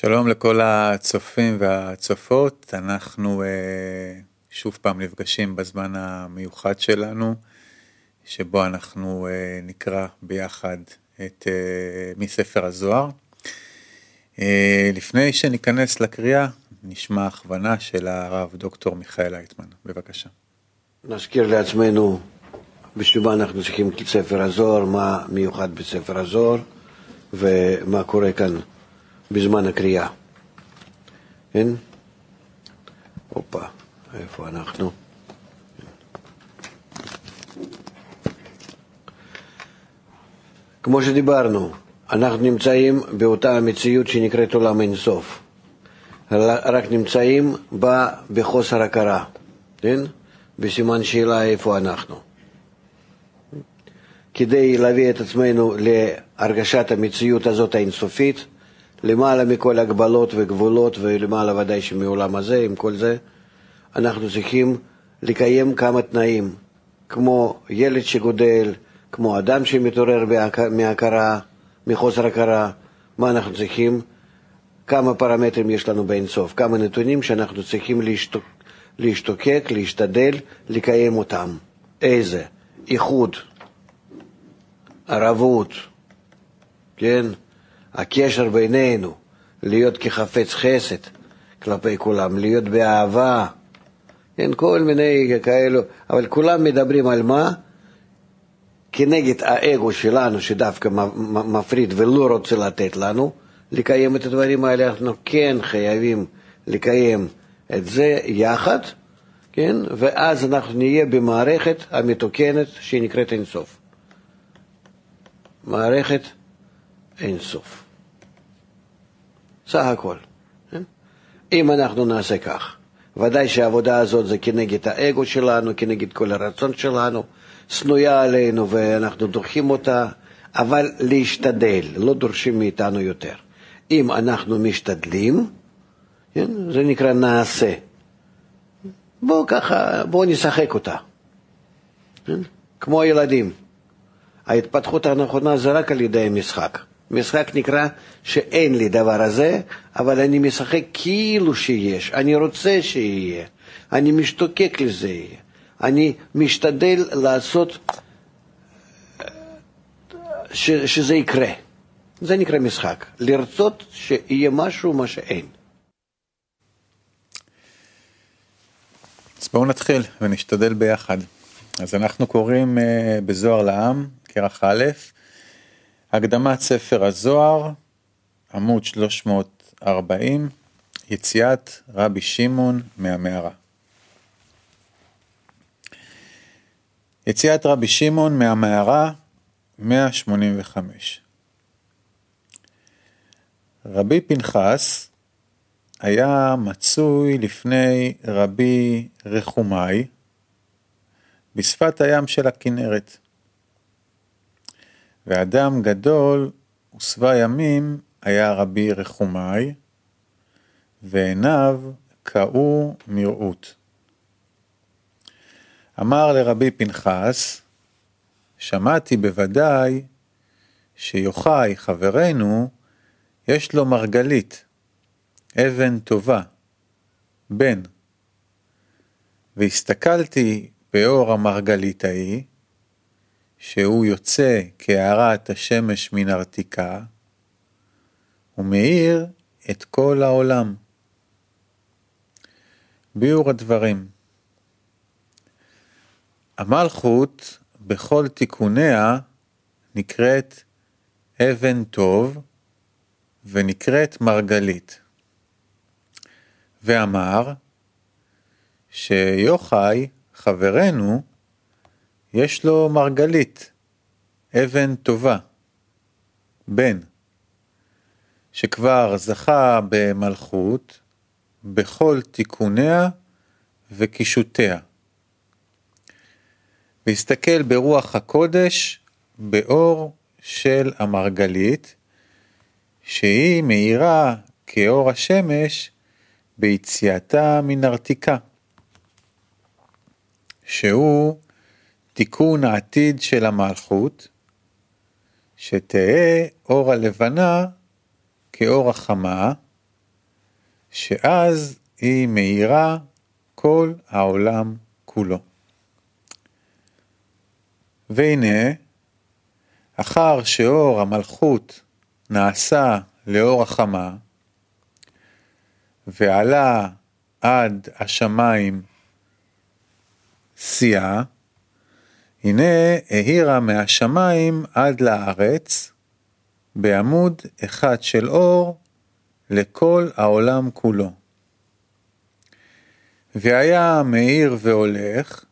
שלום לכל הצופים והצופות, אנחנו uh, שוב פעם נפגשים בזמן המיוחד שלנו, שבו אנחנו uh, נקרא ביחד את, uh, מספר הזוהר. Uh, לפני שניכנס לקריאה, נשמע הכוונה של הרב דוקטור מיכאל אייטמן, בבקשה. נזכיר לעצמנו בשביל מה אנחנו צריכים את ספר הזוהר, מה מיוחד בספר הזוהר ומה קורה כאן בזמן הקריאה. כן? הופה, איפה אנחנו? כמו שדיברנו, אנחנו נמצאים באותה המציאות שנקראת עולם אינסוף. רק נמצאים בה בחוסר הכרה, כן? בסימן שאלה איפה אנחנו. כדי להביא את עצמנו להרגשת המציאות הזאת האינסופית, למעלה מכל הגבלות וגבולות ולמעלה ודאי שמעולם הזה, עם כל זה, אנחנו צריכים לקיים כמה תנאים, כמו ילד שגודל, כמו אדם שמתעורר מהכרה, מחוסר הכרה, מה אנחנו צריכים, כמה פרמטרים יש לנו באינסוף, כמה נתונים שאנחנו צריכים להשתוק, להשתוקק, להשתדל, לקיים אותם. איזה? איחוד, ערבות, כן? הקשר בינינו, להיות כחפץ חסד כלפי כולם, להיות באהבה, כן, כל מיני כאלו, אבל כולם מדברים על מה? כנגד האגו שלנו שדווקא מפריד ולא רוצה לתת לנו לקיים את הדברים האלה, אנחנו כן חייבים לקיים את זה יחד, כן, ואז אנחנו נהיה במערכת המתוקנת שנקראת אינסוף. מערכת אינסוף. סך הכל. כן? אם אנחנו נעשה כך, ודאי שהעבודה הזאת זה כנגד האגו שלנו, כנגד כל הרצון שלנו, שנויה עלינו ואנחנו דוחים אותה, אבל להשתדל, לא דורשים מאיתנו יותר. אם אנחנו משתדלים, כן? זה נקרא נעשה. בואו ככה, בואו נשחק אותה. כן? כמו הילדים. ההתפתחות הנכונה זה רק על ידי המשחק. משחק נקרא שאין לי דבר הזה, אבל אני משחק כאילו שיש, אני רוצה שיהיה, אני משתוקק לזה, אני משתדל לעשות ש, שזה יקרה. זה נקרא משחק, לרצות שיהיה משהו מה שאין. אז בואו נתחיל ונשתדל ביחד. אז אנחנו קוראים uh, בזוהר לעם, כרך א', הקדמת ספר הזוהר, עמוד 340, יציאת רבי שמעון מהמערה. יציאת רבי שמעון מהמערה, 185. רבי פנחס היה מצוי לפני רבי רחומי בשפת הים של הכנרת. ואדם גדול ושבע ימים היה רבי רחומי, ועיניו קעו מראות. אמר לרבי פנחס, שמעתי בוודאי שיוחאי חברנו יש לו מרגלית, אבן טובה, בן. והסתכלתי באור המרגלית ההיא, שהוא יוצא כהארת השמש מן ארתיקה, ומאיר את כל העולם. ביאור הדברים המלכות בכל תיקוניה נקראת אבן טוב ונקראת מרגלית. ואמר שיוחאי חברנו יש לו מרגלית, אבן טובה, בן, שכבר זכה במלכות בכל תיקוניה וקישוטיה. והסתכל ברוח הקודש באור של המרגלית, שהיא מאירה כאור השמש ביציאתה מן ארתיקה, שהוא תיקון העתיד של המלכות, שתהא אור הלבנה כאור החמה, שאז היא מאירה כל העולם כולו. והנה, אחר שאור המלכות נעשה לאור החמה, ועלה עד השמיים שיאה, הנה האירה מהשמיים עד לארץ, בעמוד אחד של אור לכל העולם כולו. והיה מאיר והולך,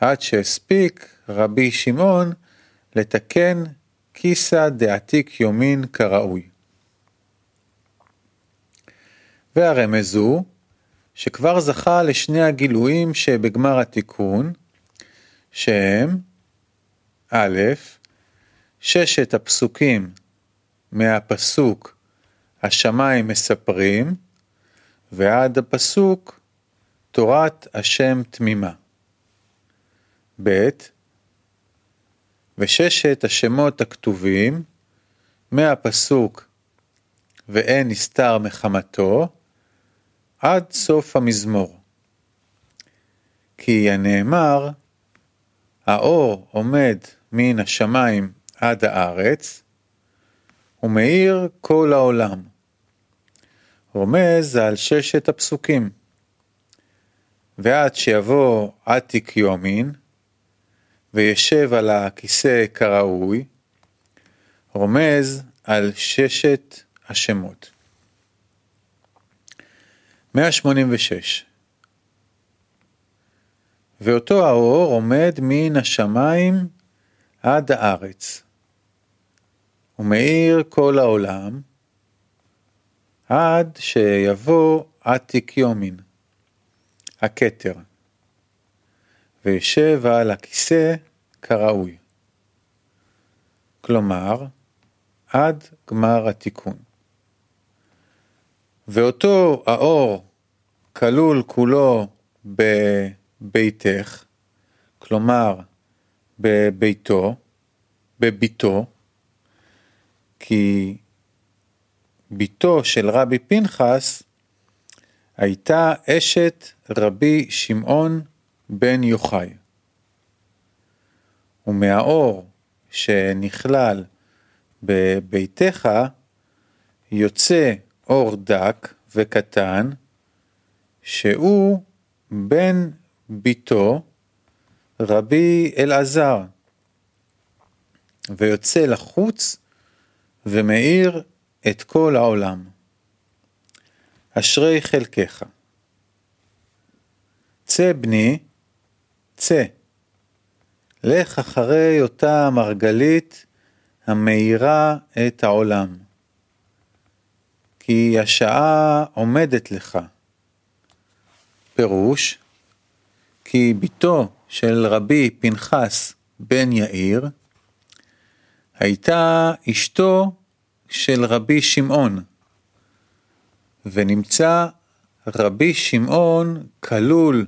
עד שהספיק רבי שמעון לתקן כיסא דעתיק יומין כראוי. והרמז הוא שכבר זכה לשני הגילויים שבגמר התיקון, שהם א', ששת הפסוקים מהפסוק השמיים מספרים, ועד הפסוק תורת השם תמימה. ב. וששת השמות הכתובים מהפסוק ואין נסתר מחמתו עד סוף המזמור. כי הנאמר האור עומד מן השמיים עד הארץ ומאיר כל העולם. רומז על ששת הפסוקים. ועד שיבוא עתיק יומין, וישב על הכיסא כראוי, רומז על ששת השמות. 186 ואותו האור עומד מן השמיים עד הארץ, ומאיר כל העולם, עד שיבוא עתיק יומין, הכתר, וישב על הכיסא כראוי. כלומר, עד גמר התיקון. ואותו האור כלול כולו בביתך, כלומר בביתו, בביתו, כי ביתו של רבי פנחס הייתה אשת רבי שמעון בן יוחאי. ומהאור שנכלל בביתך יוצא אור דק וקטן, שהוא בן ביתו רבי אלעזר, ויוצא לחוץ ומאיר את כל העולם. אשרי חלקך. צא בני, צא. לך אחרי אותה מרגלית המאירה את העולם. כי השעה עומדת לך. פירוש, כי בתו של רבי פנחס בן יאיר, הייתה אשתו של רבי שמעון, ונמצא רבי שמעון כלול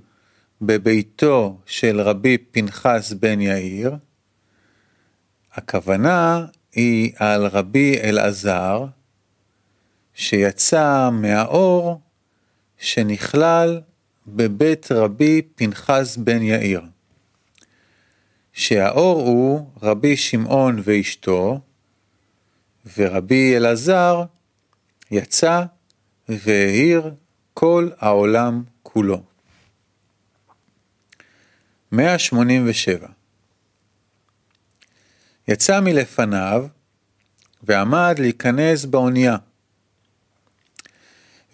בביתו של רבי פנחס בן יאיר, הכוונה היא על רבי אלעזר, שיצא מהאור שנכלל בבית רבי פנחס בן יאיר. שהאור הוא רבי שמעון ואשתו, ורבי אלעזר יצא והאיר כל העולם כולו. 187 יצא מלפניו ועמד להיכנס באונייה.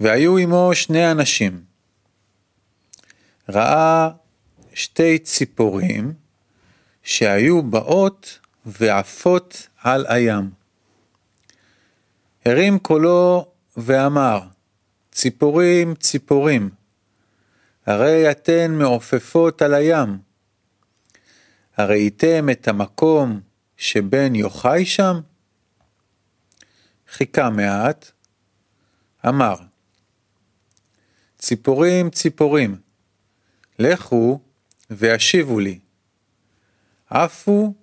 והיו עמו שני אנשים. ראה שתי ציפורים שהיו באות ועפות על הים. הרים קולו ואמר, ציפורים, ציפורים, הרי אתן מעופפות על הים. הראיתם את המקום שבן יוחאי שם? חיכה מעט, אמר, ציפורים, ציפורים, לכו והשיבו לי. עפו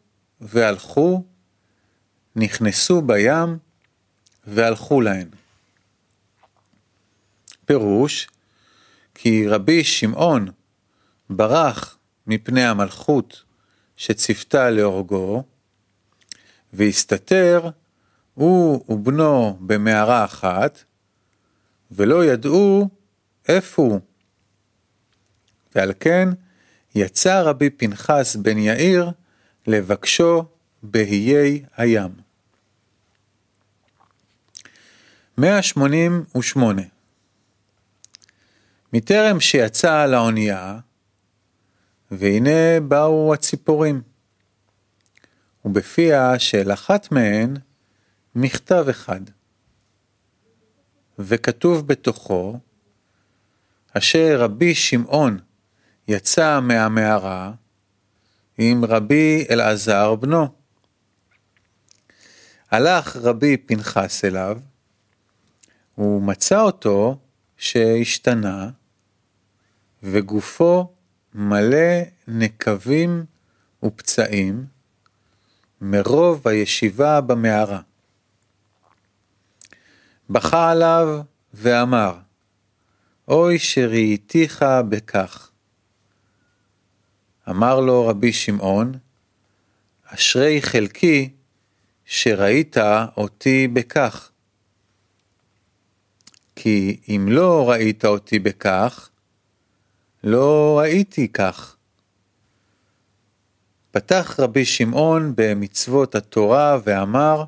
והלכו, נכנסו בים והלכו להן. פירוש, כי רבי שמעון ברח מפני המלכות שציוותה להורגו, והסתתר הוא ובנו במערה אחת, ולא ידעו איפה הוא. ועל כן יצא רבי פנחס בן יאיר לבקשו באיי הים. 188 מטרם שיצא על האונייה, והנה באו הציפורים. ובפיה של אחת מהן מכתב אחד. וכתוב בתוכו, אשר רבי שמעון יצא מהמערה עם רבי אלעזר בנו. הלך רבי פנחס אליו, ומצא אותו שהשתנה, וגופו מלא נקבים ופצעים מרוב הישיבה במערה. בכה עליו ואמר, אוי שראיתיך בכך. אמר לו רבי שמעון, אשרי חלקי שראית אותי בכך. כי אם לא ראית אותי בכך, לא ראיתי כך. פתח רבי שמעון במצוות התורה ואמר,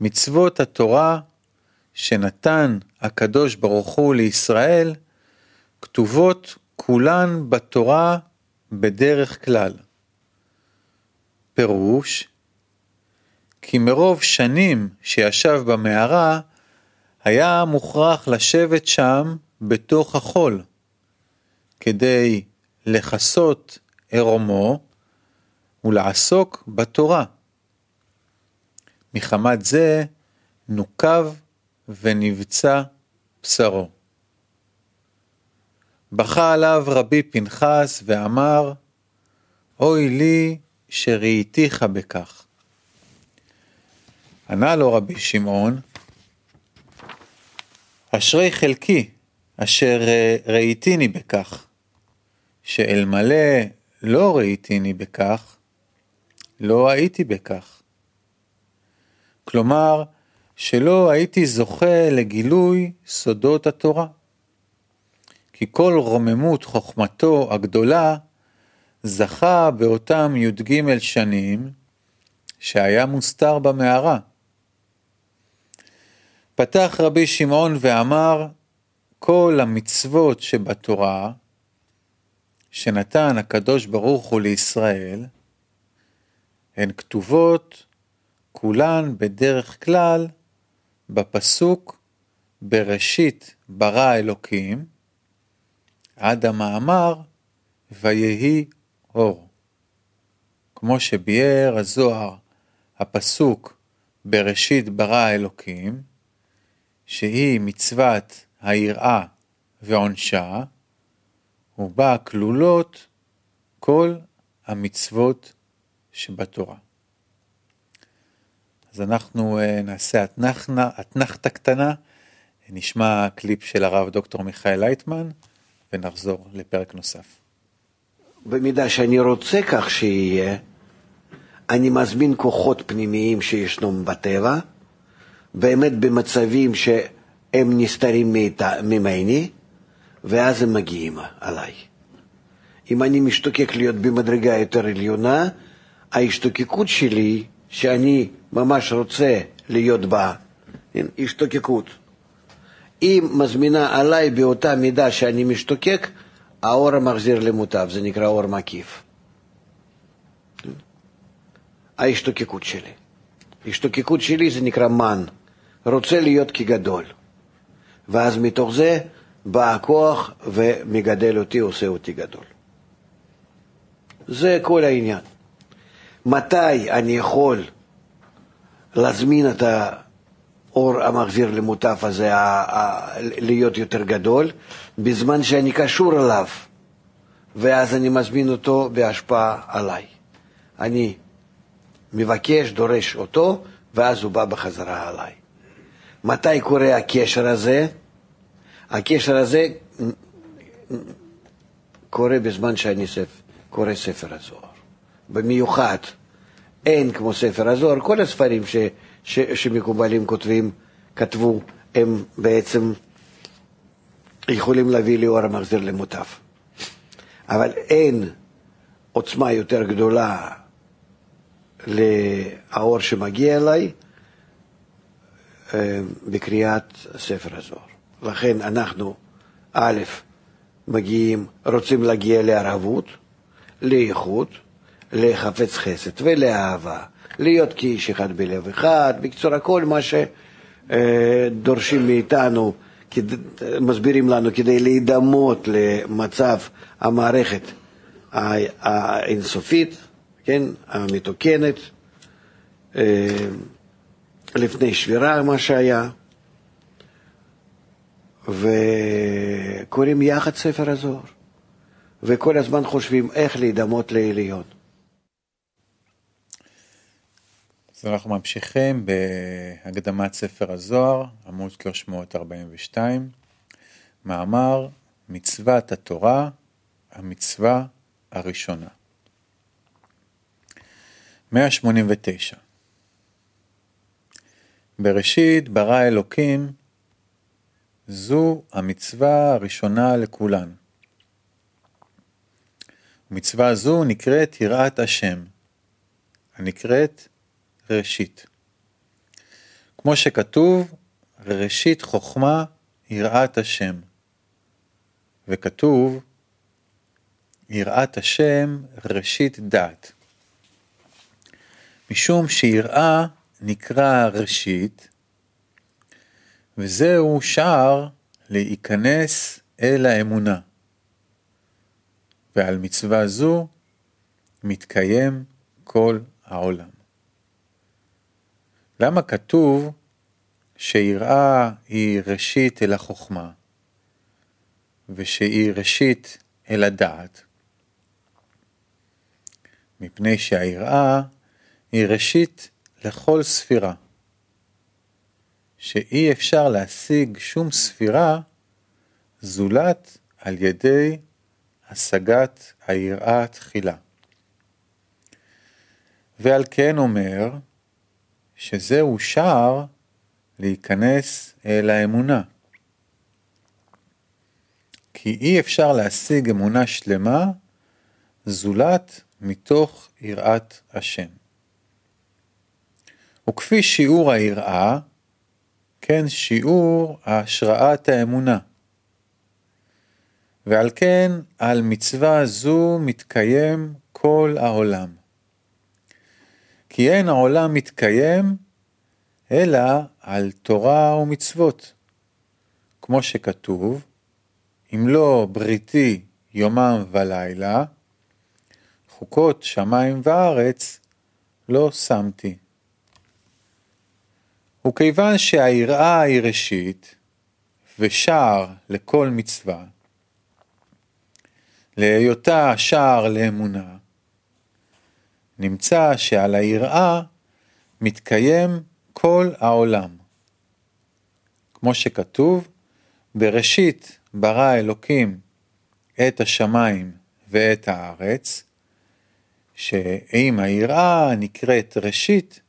מצוות התורה שנתן הקדוש ברוך הוא לישראל, כתובות כולן בתורה בדרך כלל. פירוש, כי מרוב שנים שישב במערה, היה מוכרח לשבת שם בתוך החול, כדי לכסות עירומו ולעסוק בתורה. מחמת זה נוקב ונבצע בשרו. בכה עליו רבי פנחס ואמר, אוי לי שראיתיך בכך. ענה לו רבי שמעון, אשרי חלקי אשר ראיתיני בכך, שאלמלא לא ראיתיני בכך, לא הייתי בכך. כלומר, שלא הייתי זוכה לגילוי סודות התורה. כי כל רוממות חוכמתו הגדולה זכה באותם י"ג שנים שהיה מוסתר במערה. פתח רבי שמעון ואמר, כל המצוות שבתורה, שנתן הקדוש ברוך הוא לישראל, הן כתובות כולן בדרך כלל בפסוק בראשית ברא אלוקים, עד המאמר ויהי אור. כמו שביאר הזוהר הפסוק בראשית ברא אלוקים, שהיא מצוות היראה ועונשה, ובה כלולות כל המצוות שבתורה. אז אנחנו אה, נעשה אתנחתא קטנה, נשמע קליפ של הרב דוקטור מיכאל לייטמן ונחזור לפרק נוסף. במידה שאני רוצה כך שיהיה, אני מזמין כוחות פנימיים שישנם בטבע, באמת במצבים שהם נסתרים ממני, ואז הם מגיעים עליי. אם אני משתוקק להיות במדרגה יותר עליונה, ההשתוקקות שלי, שאני ממש רוצה להיות בה, השתוקקות. אם מזמינה עליי באותה מידה שאני משתוקק, האור המחזיר למוטב, זה נקרא אור מקיף. ההשתוקקות שלי. ההשתוקקות שלי זה נקרא מן, רוצה להיות כגדול. ואז מתוך זה בא הכוח ומגדל אותי, עושה אותי גדול. זה כל העניין. מתי אני יכול להזמין את האור המחזיר למוטף הזה להיות יותר גדול, בזמן שאני קשור אליו, ואז אני מזמין אותו בהשפעה עליי. אני מבקש, דורש אותו, ואז הוא בא בחזרה עליי. מתי קורה הקשר הזה? הקשר הזה קורה בזמן שאני ספר, קורא ספר הזוהר. במיוחד, אין כמו ספר הזוהר, כל הספרים ש, ש, שמקובלים כותבים, כתבו, הם בעצם יכולים להביא לאור המחזיר למוטב. אבל אין עוצמה יותר גדולה לאור שמגיע אליי אה, בקריאת ספר הזוהר. לכן אנחנו, א', מגיעים, רוצים להגיע לערבות, לאיכות, לחפץ חסד ולאהבה, להיות כאיש אחד בלב אחד, בקצור הכל מה שדורשים מאיתנו, מסבירים לנו כדי להידמות למצב המערכת האינסופית, כן, המתוקנת, אה, לפני שבירה מה שהיה, וקוראים יחד ספר הזוהר, וכל הזמן חושבים איך להידמות לעליון. אז אנחנו ממשיכים בהקדמת ספר הזוהר, עמוד 342, מאמר מצוות התורה, המצווה הראשונה. 189 בראשית ברא אלוקים, זו המצווה הראשונה לכולן. מצווה זו נקראת יראת השם, הנקראת ראשית. כמו שכתוב, ראשית חוכמה יראת השם. וכתוב, יראת השם ראשית דעת. משום שיראה נקרא ראשית, וזהו שער להיכנס אל האמונה. ועל מצווה זו מתקיים כל העולם. למה כתוב שיראה היא ראשית אל החוכמה, ושהיא ראשית אל הדעת? מפני שהיראה היא ראשית לכל ספירה, שאי אפשר להשיג שום ספירה זולת על ידי השגת היראה תחילה. ועל כן אומר שזהו שער להיכנס אל האמונה. כי אי אפשר להשיג אמונה שלמה זולת מתוך יראת השם. וכפי שיעור היראה, כן שיעור השראת האמונה. ועל כן על מצווה זו מתקיים כל העולם. כי אין העולם מתקיים אלא על תורה ומצוות. כמו שכתוב, אם לא בריתי יומם ולילה, חוקות שמיים וארץ לא שמתי. וכיוון שהיראה היא ראשית, ושער לכל מצווה, להיותה שער לאמונה, נמצא שעל היראה מתקיים כל העולם. כמו שכתוב, בראשית ברא אלוקים את השמיים ואת הארץ, שאם היראה נקראת ראשית,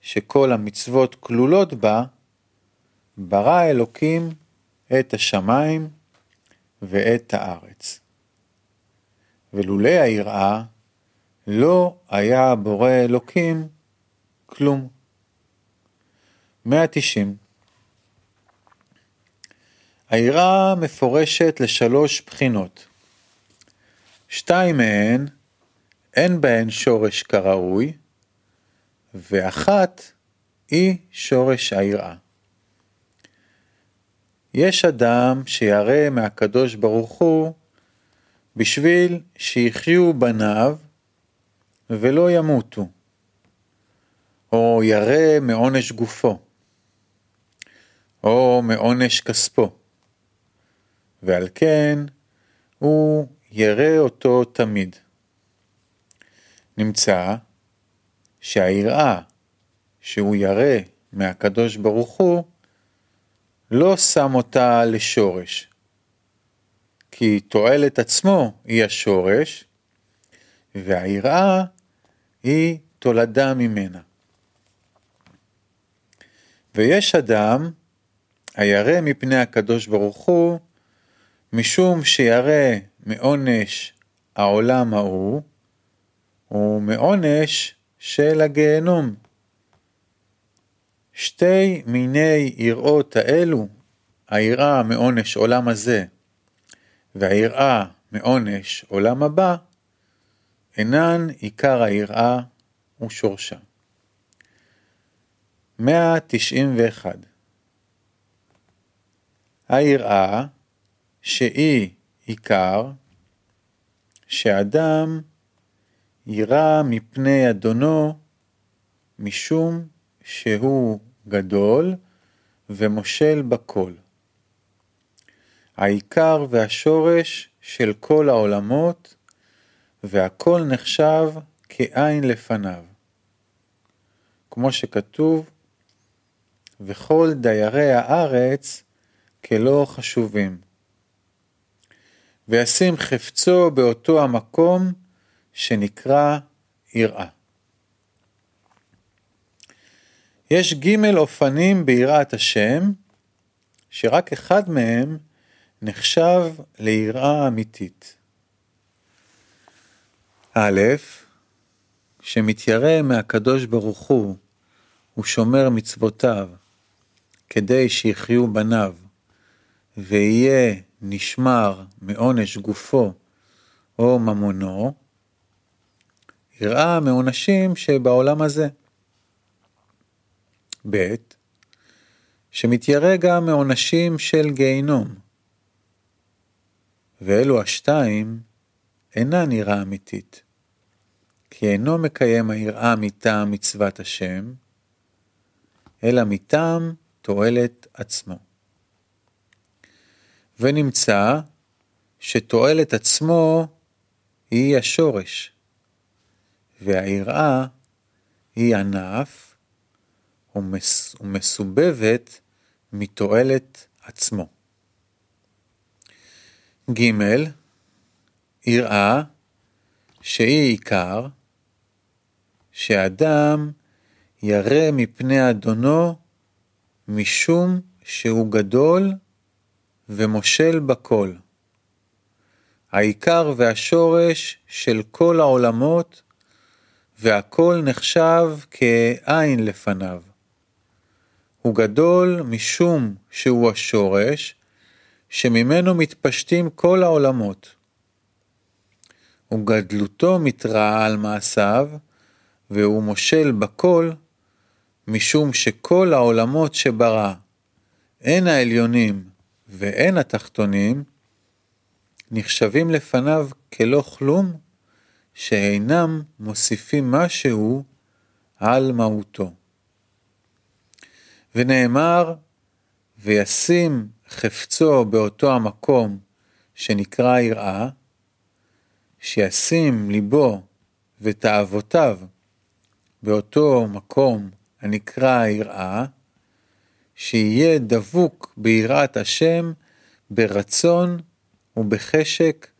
שכל המצוות כלולות בה, ברא אלוקים את השמיים ואת הארץ. ולולא היראה, לא היה בורא אלוקים כלום. 190 היראה מפורשת לשלוש בחינות. שתיים מהן, אין בהן שורש כראוי, ואחת היא שורש היראה. יש אדם שירא מהקדוש ברוך הוא בשביל שיחיו בניו ולא ימותו, או ירא מעונש גופו, או מעונש כספו, ועל כן הוא ירא אותו תמיד. נמצא שהיראה שהוא ירא מהקדוש ברוך הוא לא שם אותה לשורש, כי תועלת עצמו היא השורש, והיראה היא תולדה ממנה. ויש אדם הירא מפני הקדוש ברוך הוא, משום שירא מעונש העולם ההוא, ומעונש של הגיהנום. שתי מיני יראות האלו, היראה מעונש עולם הזה, והיראה מעונש עולם הבא, אינן עיקר היראה ושורשה. 191 היראה שהיא עיקר, שאדם יירא מפני אדונו משום שהוא גדול ומושל בכל. העיקר והשורש של כל העולמות, והכל נחשב כעין לפניו. כמו שכתוב, וכל דיירי הארץ כלא חשובים. וישים חפצו באותו המקום שנקרא יראה. יש ג' אופנים ביראת השם, שרק אחד מהם נחשב ליראה אמיתית. א', שמתיירא מהקדוש ברוך הוא ושומר מצוותיו, כדי שיחיו בניו, ויהיה נשמר מעונש גופו או ממונו, יראה מעונשים שבעולם הזה. ב. שמתיירא גם מעונשים של גיהינום. ואלו השתיים אינן יראה אמיתית, כי אינו מקיים היראה מטעם מצוות השם, אלא מטעם תועלת עצמו. ונמצא שתועלת עצמו היא השורש, והיראה היא ענף ומס, ומסובבת מתועלת עצמו. ג. יראה שהיא עיקר, שאדם ירא מפני אדונו משום שהוא גדול ומושל בכל. העיקר והשורש של כל העולמות, והכל נחשב כעין לפניו. הוא גדול משום שהוא השורש, שממנו מתפשטים כל העולמות. וגדלותו מתרעה על מעשיו, והוא מושל בכל, משום שכל העולמות שברא, הן העליונים והן התחתונים, נחשבים לפניו כלא כלום, שאינם מוסיפים משהו על מהותו. ונאמר, וישים חפצו באותו המקום שנקרא יראה, שישים ליבו ותאוותיו באותו מקום הנקרא יראה, שיהיה דבוק ביראת השם ברצון ובחשק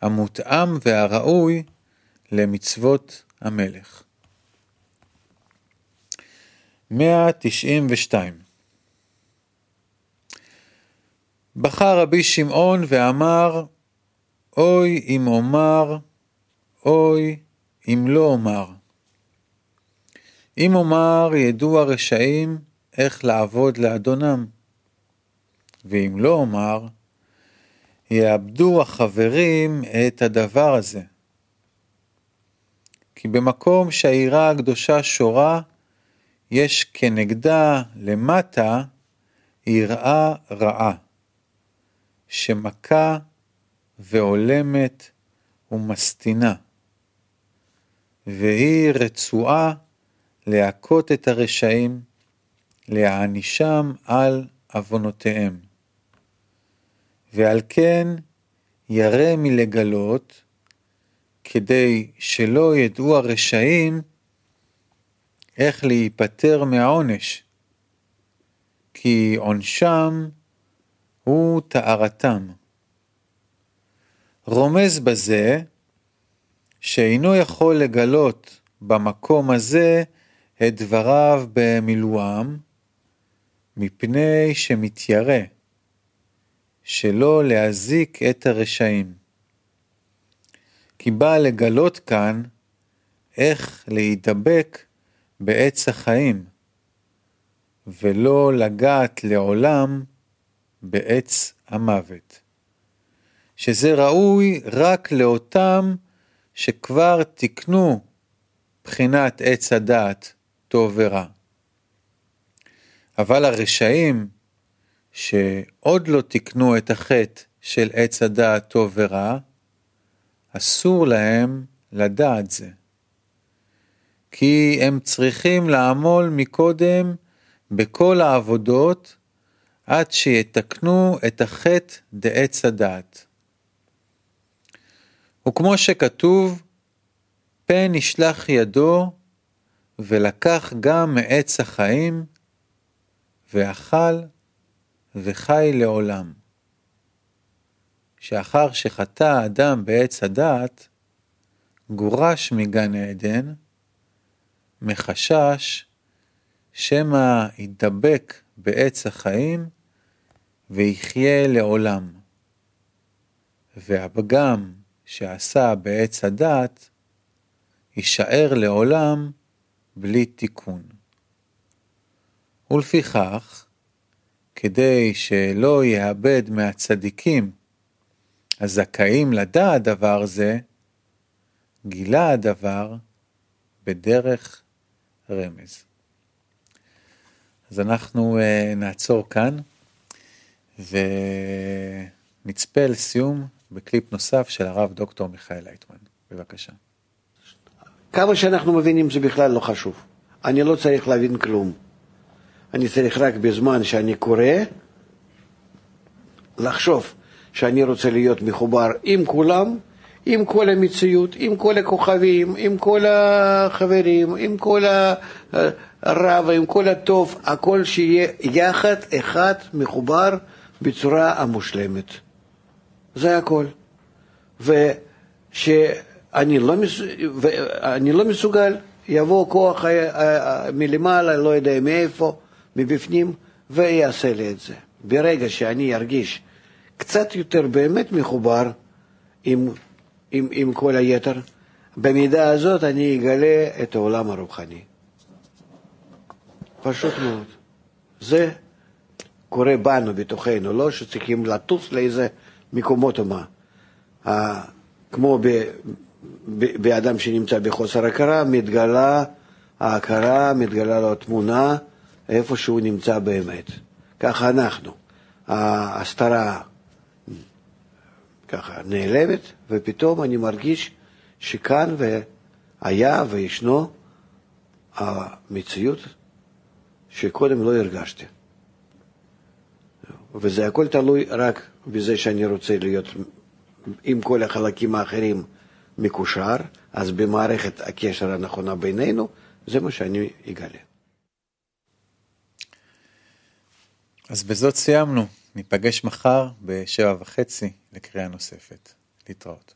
המותאם והראוי למצוות המלך. 192 בחר רבי שמעון ואמר, אוי אם אומר, אוי אם לא אומר. אם אומר ידעו הרשעים איך לעבוד לאדונם, ואם לא אומר, יאבדו החברים את הדבר הזה. כי במקום שהעירה הקדושה שורה, יש כנגדה למטה יראה רעה, שמכה והולמת ומסטינה, והיא רצועה להכות את הרשעים, להענישם על עוונותיהם. ועל כן ירא מלגלות, כדי שלא ידעו הרשעים איך להיפטר מהעונש, כי עונשם הוא טהרתם. רומז בזה שאינו יכול לגלות במקום הזה את דבריו במילואם, מפני שמתיירא שלא להזיק את הרשעים. כי בא לגלות כאן איך להידבק בעץ החיים, ולא לגעת לעולם בעץ המוות. שזה ראוי רק לאותם שכבר תיקנו בחינת עץ הדעת טוב ורע. אבל הרשעים שעוד לא תיקנו את החטא של עץ הדעת טוב ורע, אסור להם לדעת זה. כי הם צריכים לעמול מקודם בכל העבודות עד שיתקנו את החטא דעץ הדעת. וכמו שכתוב, פן נשלח ידו ולקח גם מעץ החיים ואכל וחי לעולם. שאחר שחטא האדם בעץ הדעת, גורש מגן העדן, מחשש שמא ידבק בעץ החיים ויחיה לעולם. והפגם שעשה בעץ הדעת יישאר לעולם בלי תיקון. ולפיכך, כדי שלא יאבד מהצדיקים הזכאים לדעת דבר זה, גילה הדבר בדרך רמז. אז אנחנו uh, נעצור כאן ונצפה לסיום בקליפ נוסף של הרב דוקטור מיכאל לייטמן. בבקשה. כמה שאנחנו מבינים זה בכלל לא חשוב. אני לא צריך להבין כלום. אני צריך רק בזמן שאני קורא לחשוב שאני רוצה להיות מחובר עם כולם, עם כל המציאות, עם כל הכוכבים, עם כל החברים, עם כל הרב, עם כל הטוב, הכל שיהיה יחד, אחד, מחובר בצורה המושלמת. זה הכל. ושאני לא. לא מסוגל, יבוא כוח מלמעלה, לא יודע מאיפה, מבפנים, ויעשה לי את זה. ברגע שאני ארגיש קצת יותר באמת מחובר עם, עם, עם כל היתר, במידה הזאת אני אגלה את העולם הרוחני. פשוט מאוד. זה קורה בנו, בתוכנו, לא שצריכים לטוס לאיזה מקומות מה. כמו ב, ב, באדם שנמצא בחוסר הכרה, מתגלה ההכרה, מתגלה לו התמונה, איפה שהוא נמצא באמת. ככה אנחנו. ההסתרה ככה נעלמת, ופתאום אני מרגיש שכאן והיה וישנו המציאות שקודם לא הרגשתי. וזה הכל תלוי רק בזה שאני רוצה להיות עם כל החלקים האחרים מקושר, אז במערכת הקשר הנכונה בינינו, זה מה שאני אגלה. אז בזאת סיימנו. ניפגש מחר בשבע וחצי לקריאה נוספת. להתראות.